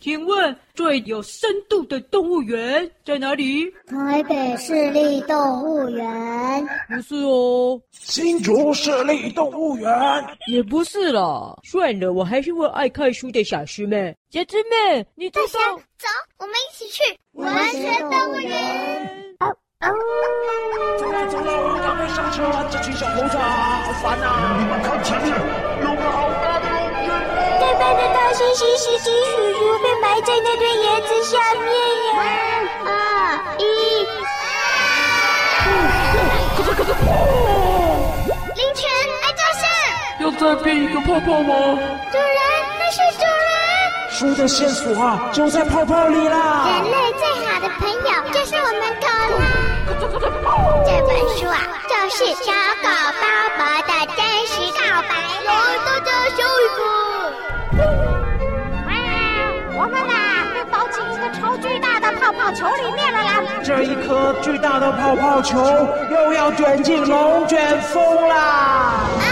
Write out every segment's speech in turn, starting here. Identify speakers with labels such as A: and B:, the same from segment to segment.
A: 请问最有深度的动物园在哪里？
B: 台北市立动物园。
A: 不是哦。
C: 新竹市立动物园。
A: 也不是啦。算了，我还是问爱看书的小师妹。小狮妹，你走。走，
B: 我们一起去文学动物园。
C: 走了走了，我赶快上车！这群小猴子啊，好烦啊！你们看前面！
D: 对面的大猩猩石井叔叔被埋在那堆叶子下面呀！
B: 二一，
C: 可是可是，哦！
B: 林泉，爱照相！
C: 要再变一个泡泡吗？
B: 主人，那是主人！
C: 书的线索啊，就在泡泡里啦！
B: 人类最好的朋友就是我们狗啦！这本书啊，就是小狗巴伯的真实告白。来，大家笑一个。
D: 我们呐，被包进一个超巨大的泡泡球里面了啦！
C: 这一颗巨大的泡泡球又要卷进龙卷风啦！啊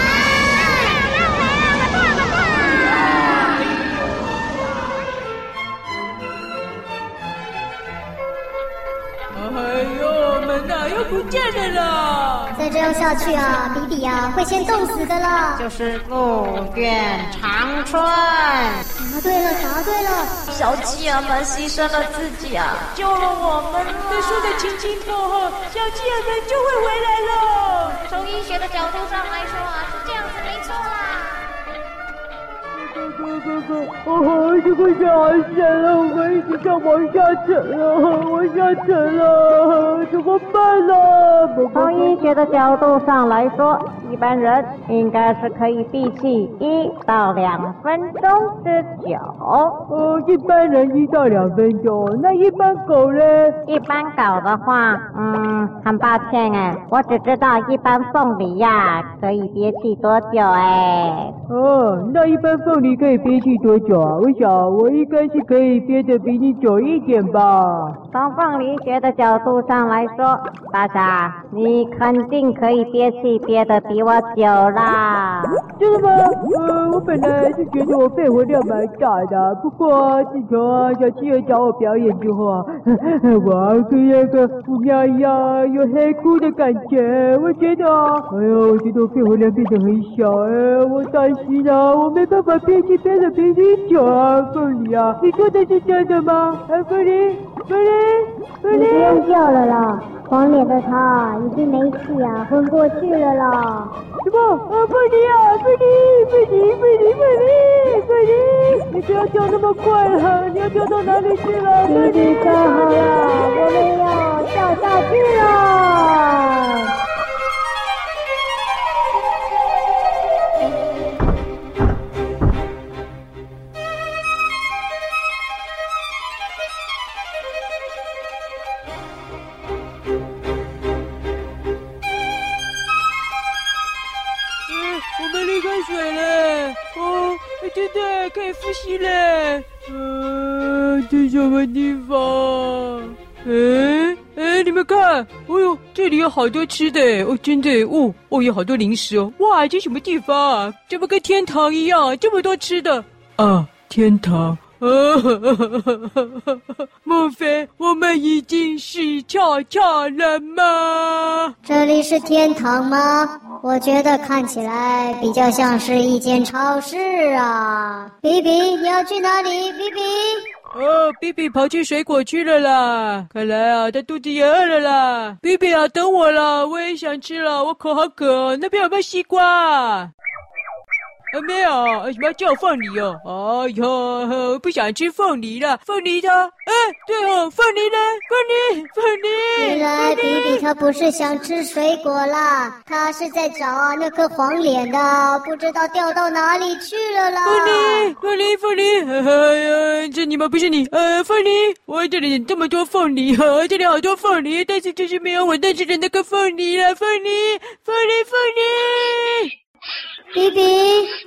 A: 又不见了啦！
B: 再这样下去啊，比比啊会先冻死的啦。
E: 就是路远长春。
B: 答对了，答对了！
E: 小企鹅们牺牲了自己啊，救了我们。
A: 再说的轻轻过后，小企鹅们就会回来了。
E: 从医学的角度上来说啊，
A: 哥哥，我好这个下线了，我们一起上往下沉了，我下沉了，怎么办呢？
E: 从医学的角度上来说，一般人应该是可以闭气一到两分钟之久。
A: 呃，一般人一到两分钟，那一般狗呢？
E: 一般狗的话，嗯，很抱歉哎，我只知道一般凤梨呀可以憋气多久哎。
A: 哦，那一般凤梨可以憋气多久啊？我想我应该是可以憋得比你久一点吧。
E: 从凤梨学的角度上来说，大侠，你肯定可以憋气憋得比我久啦。
A: 真的吗？呃，我本来是觉得我肺活量蛮大的，不过自从小企鹅找我表演之后啊，我跟那个姑娘一样有黑哭的感觉。我觉得，哎呀，我觉得我肺活量变得很小，哎，我担心啊，我没办法憋气憋得比你久啊，凤梨啊，你说的是真的吗？哎，凤梨。
B: 你不用叫了啦，黄脸的他已经没气啊，昏过去了啦。
A: 什么？啊，凤梨啊，贝尼，贝尼，贝尼，贝尼，贝尼，你不要叫那么快了，你要叫到哪里去了？
B: 飞机坐好了，我们要掉下去了。
A: 呃，这什么地方？哎哎，你们看，哦哟，这里有好多吃的哦，真的哦，哦，有好多零食哦，哇，这什么地方啊？怎么跟天堂一样，这么多吃的啊？天堂。呃，莫非我们已经是跳跳了吗？
B: 这里是天堂吗？我觉得看起来比较像是一间超市啊。比比，你要去哪里？比比。
A: 哦，比比跑去水果区了啦。看来啊，他肚子也饿了啦。比比啊，等我啦，我也想吃了，我口好渴。那边有没有西瓜？啊，没有，为什么叫我凤梨哦？哎呦，我不想吃凤梨了。凤梨它，哎，对哦，凤梨呢？凤梨，凤梨。
B: 原来比比他不是想吃水果啦，他是在找那颗黄脸的，不知道掉到哪里去了啦。
A: 凤梨，凤梨，凤梨，哎呀，这你们不是你，呃，凤梨，我这里这么多凤梨，呃，这里好多凤梨，但是就是没有我认识的那个凤梨了。凤梨，凤梨，凤梨。
B: 比比，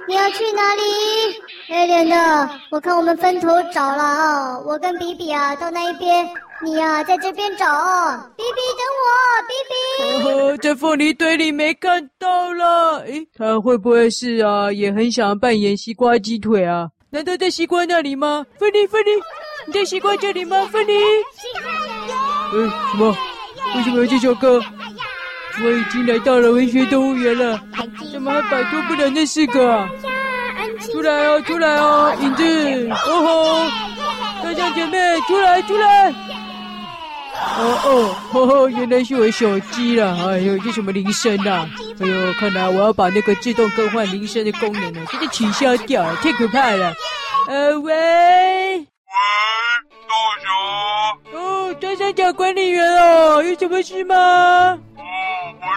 B: 你要去哪里？黑脸的，我看我们分头找了啊！我跟比比啊，到那一边，你呀、啊，在这边找。比比，等我，比比。
A: 哦，在凤梨堆里没看到了。诶，他会不会是啊？也很想扮演西瓜鸡腿啊？难道在西瓜那里吗？凤梨，凤梨，你在西瓜这里吗？芬妮？呃，什么？为什么有这首歌？我已经来到了文学动物园了，怎么还摆脱不了那四个啊？出来哦，出来哦，影子，哦吼，大象姐妹出来，出来。哦哦，吼吼，原来是我手机了。哎呦，这什么铃声啊？哎呦，看来我要把那个自动更换铃声的功能呢，给它取消掉，太可怕了。呃，喂。喂，
C: 大侠。
A: 哦，穿山甲管理员哦，有什么事
C: 吗？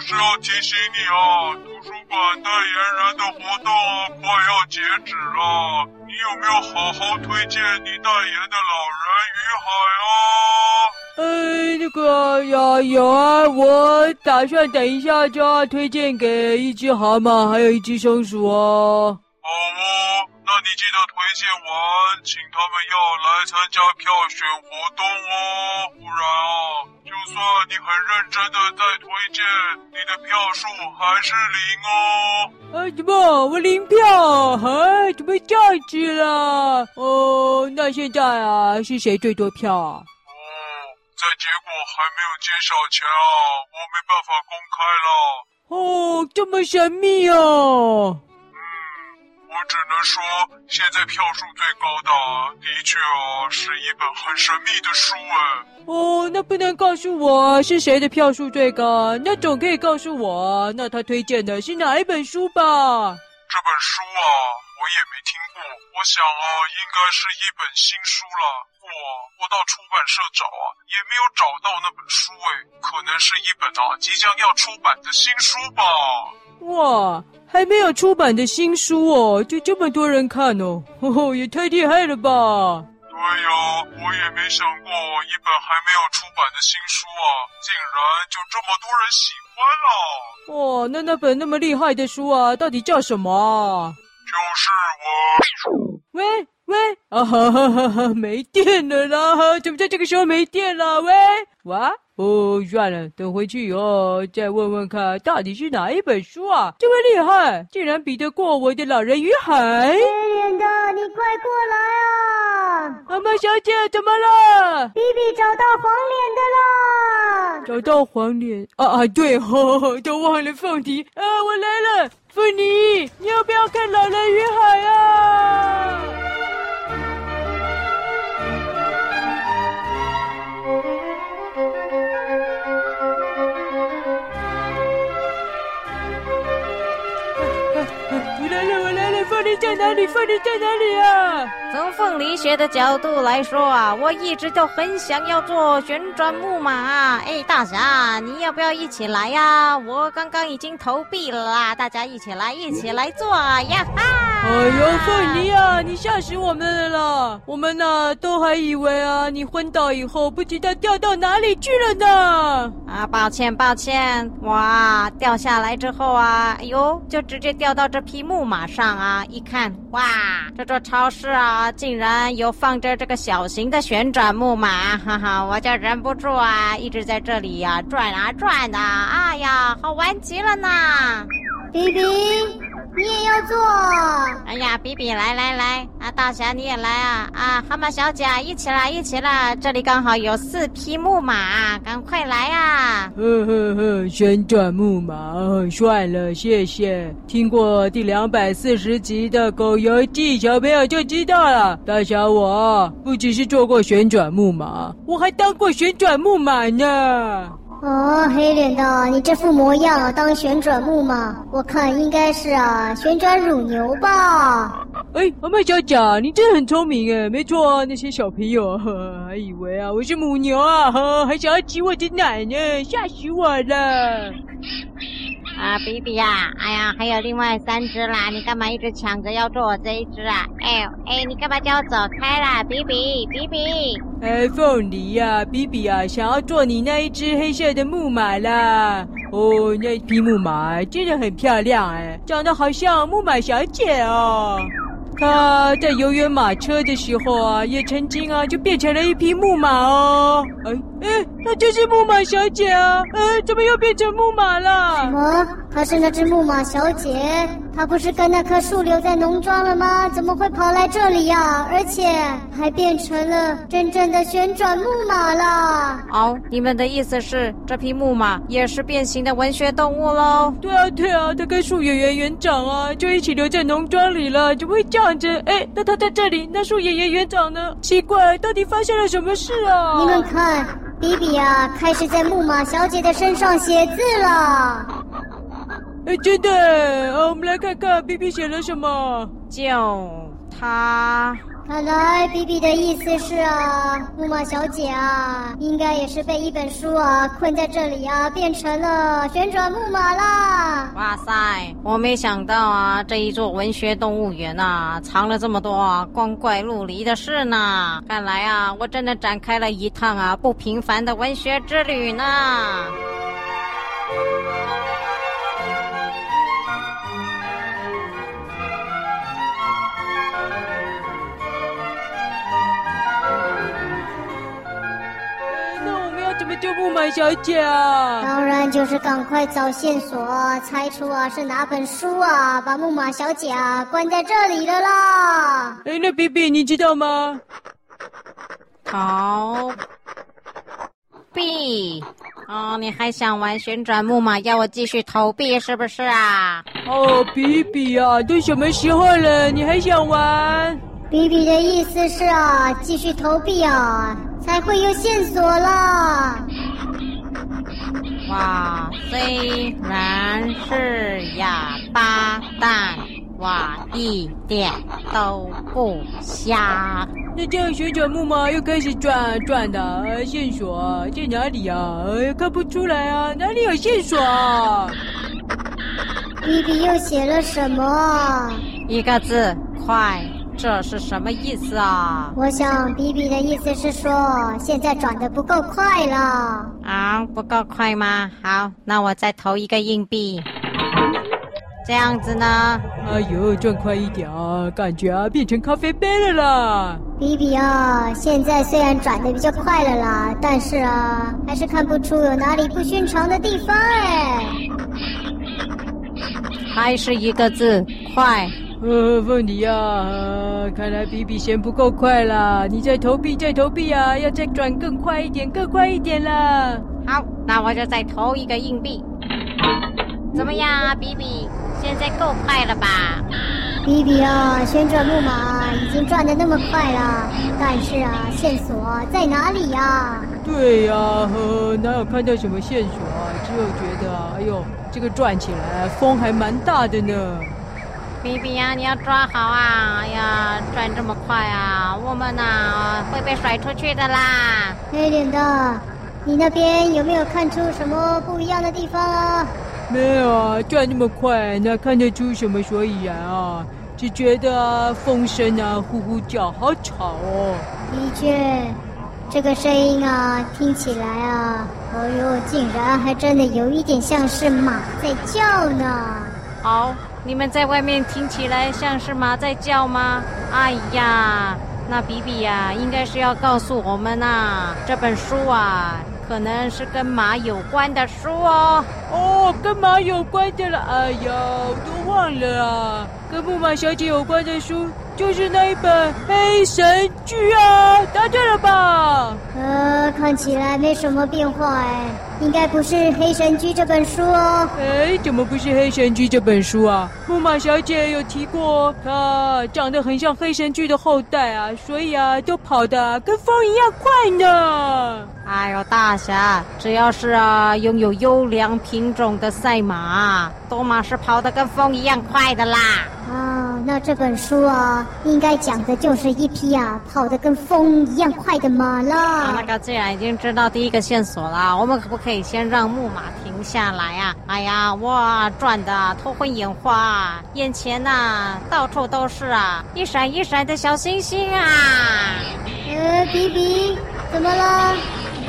C: 是要提醒你啊，图书馆代言人的活动啊，快要截止了。你有没有好好推荐你代言的老人与海啊？
A: 呃，那个有有啊，我打算等一下就要推荐给一只蛤蟆，还有一只松鼠哦。
C: 好哦，那你记得推荐完，请他们要来参加票选活动哦，不然啊，就算你很认真的在推荐，你的票数还是零哦。
A: 啊，怎么我零票？啊，怎么这样子了？哦，那现在啊，是谁最多票啊？
C: 在结果还没有揭晓前啊，我没办法公开了。
A: 哦，这么神秘哦。
C: 嗯，我只能说，现在票数最高的，的确啊，是一本很神秘的书哎。
A: 哦，那不能告诉我是谁的票数最高，那总可以告诉我，那他推荐的是哪一本书吧？
C: 这本书啊，我也没听过。我想啊，应该是一本新书了。我我到出版社找啊，也没有找到那本书哎，可能是一本啊即将要出版的新书吧。
A: 哇，还没有出版的新书哦，就这么多人看哦，呵呵，也太厉害了吧！
C: 对呀，我也没想过一本还没有出版的新书啊，竟然就这么多人喜欢了。
A: 哇，那那本那么厉害的书啊，到底叫什么啊？
C: 就是我。
A: 喂。喂，啊哈哈哈哈！没电了啦！怎么在这个时候没电了？喂，哇，哦，算了，等回去以后再问问看，到底是哪一本书啊？这么厉害，竟然比得过我的《老人与海》。
B: 黑脸的，你快过来啊！
A: 蛤蟆小姐，怎么了？
B: 比比找到黄脸的啦！
A: 找到黄脸啊啊！对，呵呵，都忘了凤迪啊！我来了，凤梨，你要不要看《老人与海》啊？在哪里？凤梨在哪里啊？
E: 从凤梨学的角度来说啊，我一直都很想要做旋转木马。哎，大侠，你要不要一起来呀？我刚刚已经投币了啦，大家一起来，一起来做呀！哈！
A: 哎呦，凤梨啊，你吓死我们了啦！我们呢，都还以为啊，你昏倒以后不知道掉到哪里去了呢。
E: 啊，抱歉，抱歉。哇，掉下来之后啊，哎呦，就直接掉到这匹木马上啊！一看，哇，这座超市啊，竟然有放着这个小型的旋转木马，哈哈，我就忍不住啊，一直在这里呀、啊、转啊转的、啊，哎呀，好玩极了呢！
B: 比比，你也要做？
E: 哎呀，比比，来来来，啊，大侠你也来啊！啊，蛤蟆小姐一起来，一起来，这里刚好有四匹木马，赶快来啊！
A: 呵呵呵，旋转木马，很帅了，谢谢。听过第两百四十集的《狗游记》，小朋友就知道了。大侠我不只是坐过旋转木马，我还当过旋转木马呢。
B: 哦，黑脸的，你这副模样当旋转木马，我看应该是啊旋转乳牛吧？
A: 哎，阿麦小姐，你真的很聪明哎，没错啊，那些小朋友呵还以为啊我是母牛啊，呵还想要挤我的奶呢，吓死我了。
E: 啊，比比呀，哎呀，还有另外三只啦，你干嘛一直抢着要做我这一只啊？哎呦，哎，你干嘛叫我走开啦？比比，比比，
A: 哎，凤梨呀、比比啊，想要做你那一只黑色的木马啦。哦，那匹木马真的很漂亮哎，长得好像木马小姐哦。他在游园马车的时候啊，也曾经啊就变成了一匹木马哦。哎哎，那就是木马小姐啊！哎，怎么又变成木马了？
B: 什么？她是那只木马小姐，她不是跟那棵树留在农庄了吗？怎么会跑来这里呀？而且还变成了真正的旋转木马了。
E: 哦，你们的意思是这匹木马也是变形的文学动物喽？
A: 对啊，对啊，它跟树爷爷园长啊就一起留在农庄里了，怎么会这样子？哎，那它在这里，那树爷爷园长呢？奇怪，到底发生了什么事啊？
B: 你们看，比比啊，开始在木马小姐的身上写字了。
A: 哎，真的，啊，我们来看看比比写了什么。
E: 叫他，
B: 看来比比的意思是啊，木马小姐啊，应该也是被一本书啊困在这里啊，变成了旋转木马啦。
E: 哇塞，我没想到啊，这一座文学动物园啊，藏了这么多啊光怪陆离的事呢。看来啊，我真的展开了一趟啊不平凡的文学之旅呢。
A: 救木马小姐啊！
B: 当然就是赶快找线索，猜出啊是哪本书啊，把木马小姐啊关在这里了啦！
A: 哎，那比比你知道吗？
E: 逃避？哦，你还想玩旋转木马，要我继续投币是不是啊？
A: 哦，比比啊，都什么时候了，你还想玩？
B: 比比的意思是啊，继续投币啊。才会有线索了。
E: 哇，虽然是哑巴，但我一点都不瞎。
A: 那这样旋转木马又开始转转的，线索在哪里啊？看不出来啊，哪里有线索啊？
B: 比比又写了什么？
E: 一个字，快。这是什么意思啊？
B: 我想比比的意思是说，现在转的不够快了。
E: 啊，不够快吗？好，那我再投一个硬币。这样子呢？
A: 哎呦，转快一点啊！感觉啊，变成咖啡杯了啦。
B: 比比啊，现在虽然转的比较快了啦，但是啊，还是看不出有哪里不寻常的地方哎。
E: 还是一个字，快。
A: 呃，凤梨呀，呃，看来比比嫌不够快啦，你再投币，再投币啊，要再转更快一点，更快一点啦。
E: 好，那我就再投一个硬币。怎么样啊，比比？现在够快了吧？
B: 比比啊，旋转木马已经转的那么快了，但是啊，线索在哪里呀？
A: 对呀，呵，哪有看到什么线索啊？只有觉得，哎呦，这个转起来风还蛮大的呢。
E: 比比呀，你要抓好啊！哎呀，转这么快啊，我们呐、啊、会被甩出去的啦！
B: 黑脸的，你那边有没有看出什么不一样的地方啊？
A: 没有啊，转那么快，哪看得出什么所以然啊？只觉得风声啊呼呼叫，好吵哦。
B: 的确，这个声音啊，听起来啊，哦呦，竟然还真的有一点像是马在叫呢。
E: 好。你们在外面听起来像是马在叫吗？哎呀，那比比呀，应该是要告诉我们呐、这本书啊，可能是跟马有关的书哦。
A: 哦，跟马有关的了。哎呀，我都忘了啊，跟木马小姐有关的书。就是那一本《黑神剧》啊，答对了吧？
B: 呃，看起来没什么变化哎，应该不是《黑神剧》这本书哦。
A: 哎，怎么不是《黑神剧》这本书啊？木马小姐有提过，她长得很像黑神剧的后代啊，所以啊，都跑得跟风一样快呢。
E: 哎呦，大侠，只要是啊拥有优良品种的赛马，都马是跑得跟风一样快的啦。
B: 啊，那这本书啊，应该讲的就是一匹啊跑得跟风一样快的马了。
E: 啊，那个既然已经知道第一个线索了，我们可不可以先让木马停下来啊？哎呀，哇，转的头昏眼花，眼前呐、啊、到处都是啊一闪一闪的小星星啊！
B: 呃，比比，怎么了？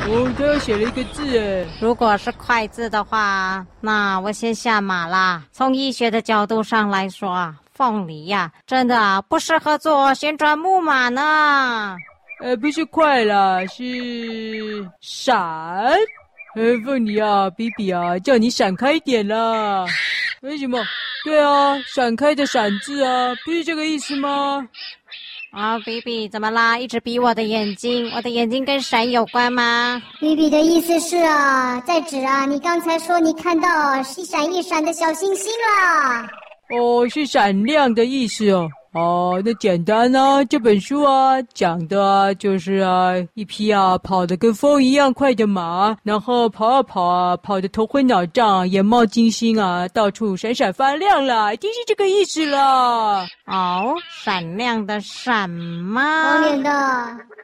A: 我，他又写了一个字哎。
E: 如果是快字的话，那我先下马啦。从医学的角度上来说，凤梨呀，真的不适合做旋转木马呢。
A: 呃，不是快了，是闪。呃，凤梨啊，比比啊，叫你闪开一点啦！为什么？对啊，闪开的闪字啊，不是这个意思吗？
E: 啊，比比，怎么啦？一直比我的眼睛，我的眼睛跟闪有关吗？
B: 比比的意思是啊，在指啊，你刚才说你看到一闪一闪的小星星啦。
A: 哦，是闪亮的意思哦。哦，那简单呢、啊？这本书啊，讲的啊，就是啊，一匹啊跑得跟风一样快的马，然后跑啊跑啊，跑得头昏脑胀，眼冒金星啊，到处闪闪发亮啦，一定是这个意思啦。
E: 哦，闪亮的闪吗？
B: 黄脸的，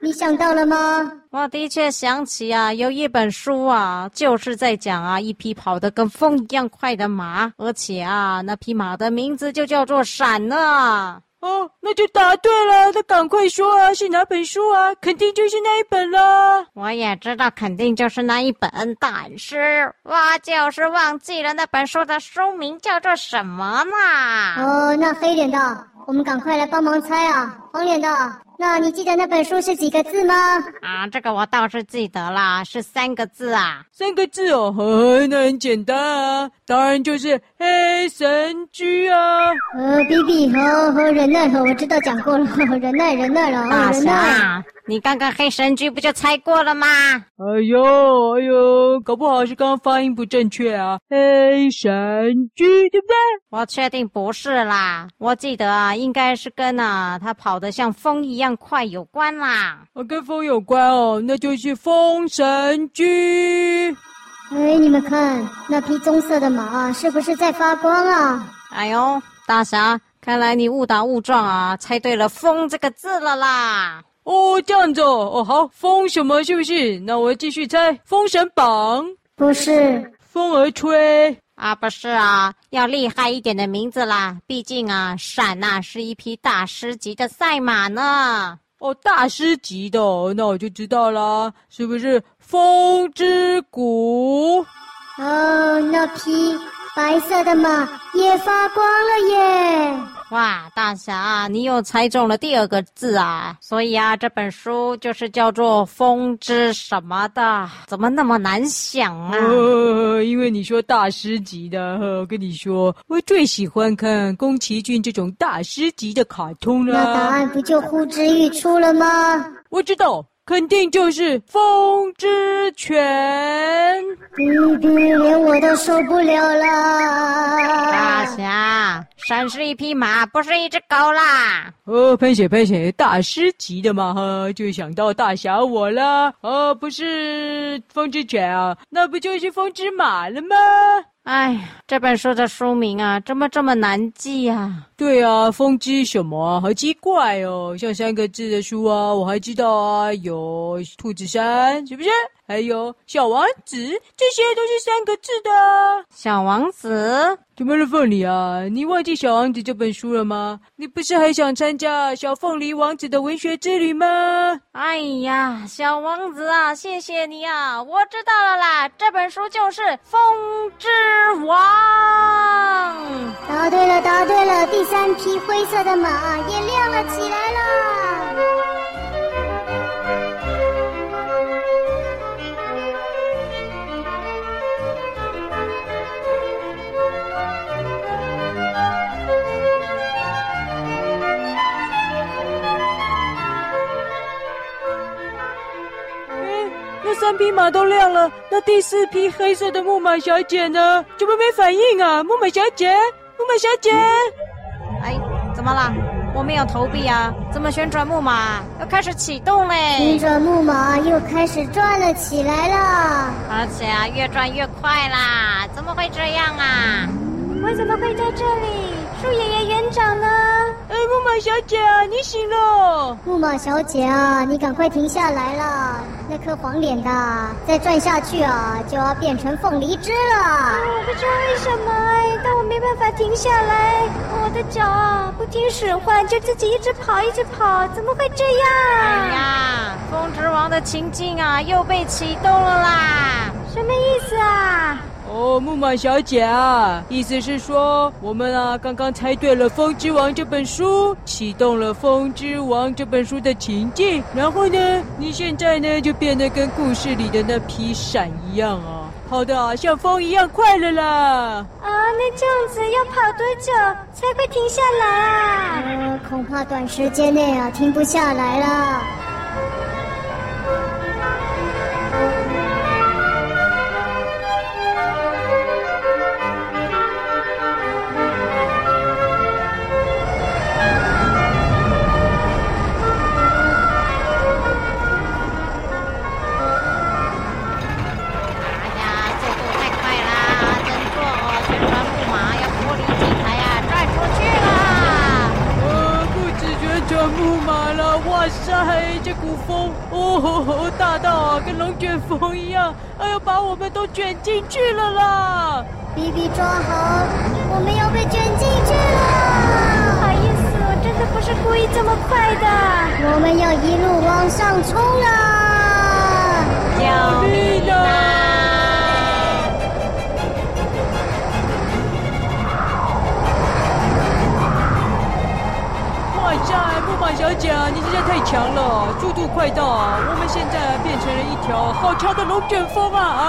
B: 你想到了吗？
E: 我的确想起啊，有一本书啊，就是在讲啊，一匹跑得跟风一样快的马，而且啊，那匹马的名字就叫做闪呢。
A: 哦，那就答对了。那赶快说啊，是哪本书啊？肯定就是那一本了。
E: 我也知道，肯定就是那一本，但是我就是忘记了那本书的书名叫做什么嘛。
B: 哦，那黑脸的，我们赶快来帮忙猜啊。黄脸的。那你记得那本书是几个字吗？
E: 啊，这个我倒是记得啦，是三个字啊。
A: 三个字哦，呵，那很简单啊，当然就是黑神驹啊。
B: 呃，比比和和忍耐，我知道讲过了，忍耐忍耐了啊，忍耐。
E: 你刚刚黑神驹不就猜过了吗？
A: 哎呦哎呦，搞不好是刚刚发音不正确啊。黑神驹对不对？
E: 我确定不是啦，我记得啊，应该是跟啊他跑得像风一样快有关啦。
A: 啊，跟风有关哦，那就是风神居。
B: 哎，你们看那匹棕色的马是不是在发光啊？
E: 哎呦，大侠，看来你误打误撞啊，猜对了“风”这个字了啦。
A: 哦，这样子哦，哦好，风什么是不是？那我继续猜，封神榜
B: 不是，
A: 风儿吹
E: 啊，不是啊，要厉害一点的名字啦。毕竟啊，闪呐是一匹大师级的赛马呢。
A: 哦，大师级的，那我就知道啦，是不是风之谷？
B: 哦，那匹白色的马也发光了耶。
E: 哇，大侠，你又猜中了第二个字啊！所以啊，这本书就是叫做《风之什么》的，怎么那么难想啊？
A: 呃，因为你说大师级的，我跟你说，我最喜欢看宫崎骏这种大师级的卡通了。
B: 那答案不就呼之欲出了吗？
A: 我知道。肯定就是风之泉，
B: 比比连我都受不了了。
E: 大侠，山是一匹马，不是一只狗啦。
A: 哦，喷血喷血，大师级的嘛哈，就想到大侠我了。哦，不是风之泉啊，那不就是风之马了吗？
E: 哎，这本书的书名啊，怎么这么难记啊？
A: 对啊，风之什么？好奇怪哦，像三个字的书啊，我还知道啊，有兔子山，是不是？还有小王子，这些都是三个字的。
E: 小王子？
A: 怎么了，凤梨啊？你忘记小王子这本书了吗？你不是还想参加小凤梨王子的文学之旅吗？
E: 哎呀，小王子啊，谢谢你啊！我知道了啦，这本书就是《风之王》。
B: 答对了，答对了，第三匹灰色的马也亮了起来了。
A: 三匹马都亮了，那第四匹黑色的木马小姐呢？怎么没反应啊？木马小姐，木马小姐，
E: 哎，怎么了？我没有投币啊，怎么旋转木马要开始启动嘞？
B: 旋转木马又开始转了起来了，
E: 而且啊，越转越快啦！怎么会这样啊？
B: 我怎么会在这里？树爷爷园长呢？
A: 马小姐啊，你醒了！
B: 木马小姐啊，你赶快停下来了！那颗黄脸的再转下去啊，就要变成凤梨汁了。
F: 我不知道为什么哎，但我没办法停下来。我的脚啊，不听使唤，就自己一直跑，一直跑，怎么会这样？
E: 哎呀，风之王的情境啊，又被启动了啦！
F: 什么意思啊？
A: 哦，木马小姐啊，意思是说我们啊刚刚猜对了《风之王》这本书，启动了《风之王》这本书的情境，然后呢，你现在呢就变得跟故事里的那匹闪一样啊。跑得像风一样快了啦！
F: 啊，那这样子要跑多久才会停下来啊？
B: 呃，恐怕短时间内啊，停不下来了。
A: 哇塞，这股风哦，大到啊，跟龙卷风一样，哎呦，把我们都卷进去了啦！
B: 比比抓好，我们要被卷进去了！
F: 不好意思，我真的不是故意这么快的。
B: 我们要一路往上冲了！
A: 救命啊！小姐，你实在太强了，速度快到啊！我们现在变成了一条好强的龙卷风啊！啊！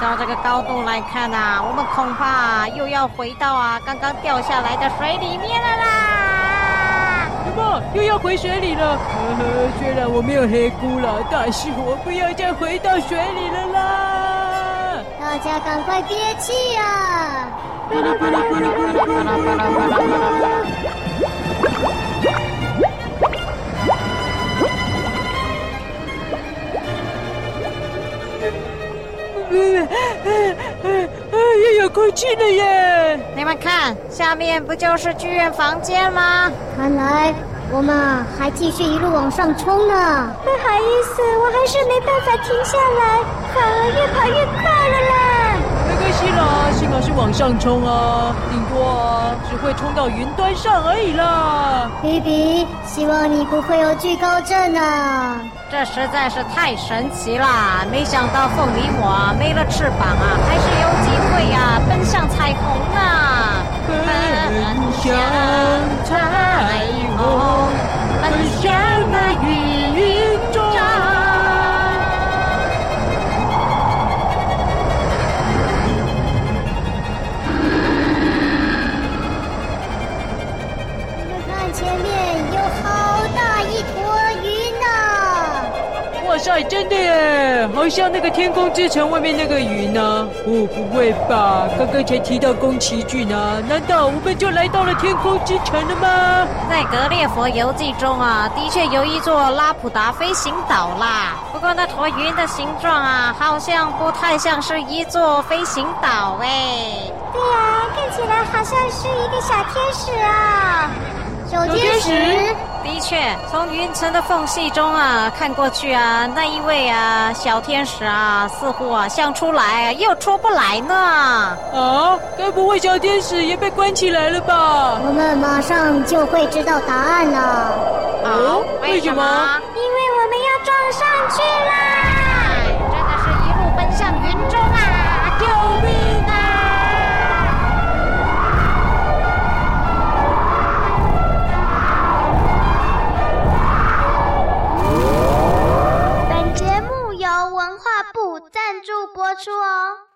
E: 照这个高度来看啊，我们恐怕又要回到啊刚刚掉下来的水里面了啦！
A: 什么？又要回水里了？呵呵，虽然我没有黑菇了，但是我不要再回到水里了啦！
B: 大家赶快憋气啊！
A: 又有空气了耶！
E: 你们看，下面不就是剧院房间吗？
B: 看来我们还继续一路往上冲呢。
F: 不好意思，我还是没办法停下来，反而越跑越快了啦。
A: 是往上冲啊，顶多啊只会冲到云端上而已啦。
B: 比比，希望你不会有惧高症啊。
E: 这实在是太神奇啦！没想到凤梨我没了翅膀啊，还是有机会呀，奔向彩虹啊！奔向
A: 像那个天空之城外面那个云呢、啊。哦，不会吧？刚刚才提到宫崎骏啊，难道我们就来到了天空之城了吗？
E: 在《格列佛游记》中啊，的确有一座拉普达飞行岛啦。不过那坨云的形状啊，好像不太像是一座飞行岛哎。
F: 对呀、啊，看起来好像是一个小天使啊。
B: 小天使。
E: 的确，从云层的缝隙中啊看过去啊，那一位啊小天使啊，似乎啊想出来又出不来呢。
A: 啊，该不会小天使也被关起来了吧？
B: 我们马上就会知道答案了。
E: 啊，为什么？
F: 因为我们要撞上去啦！要出哦。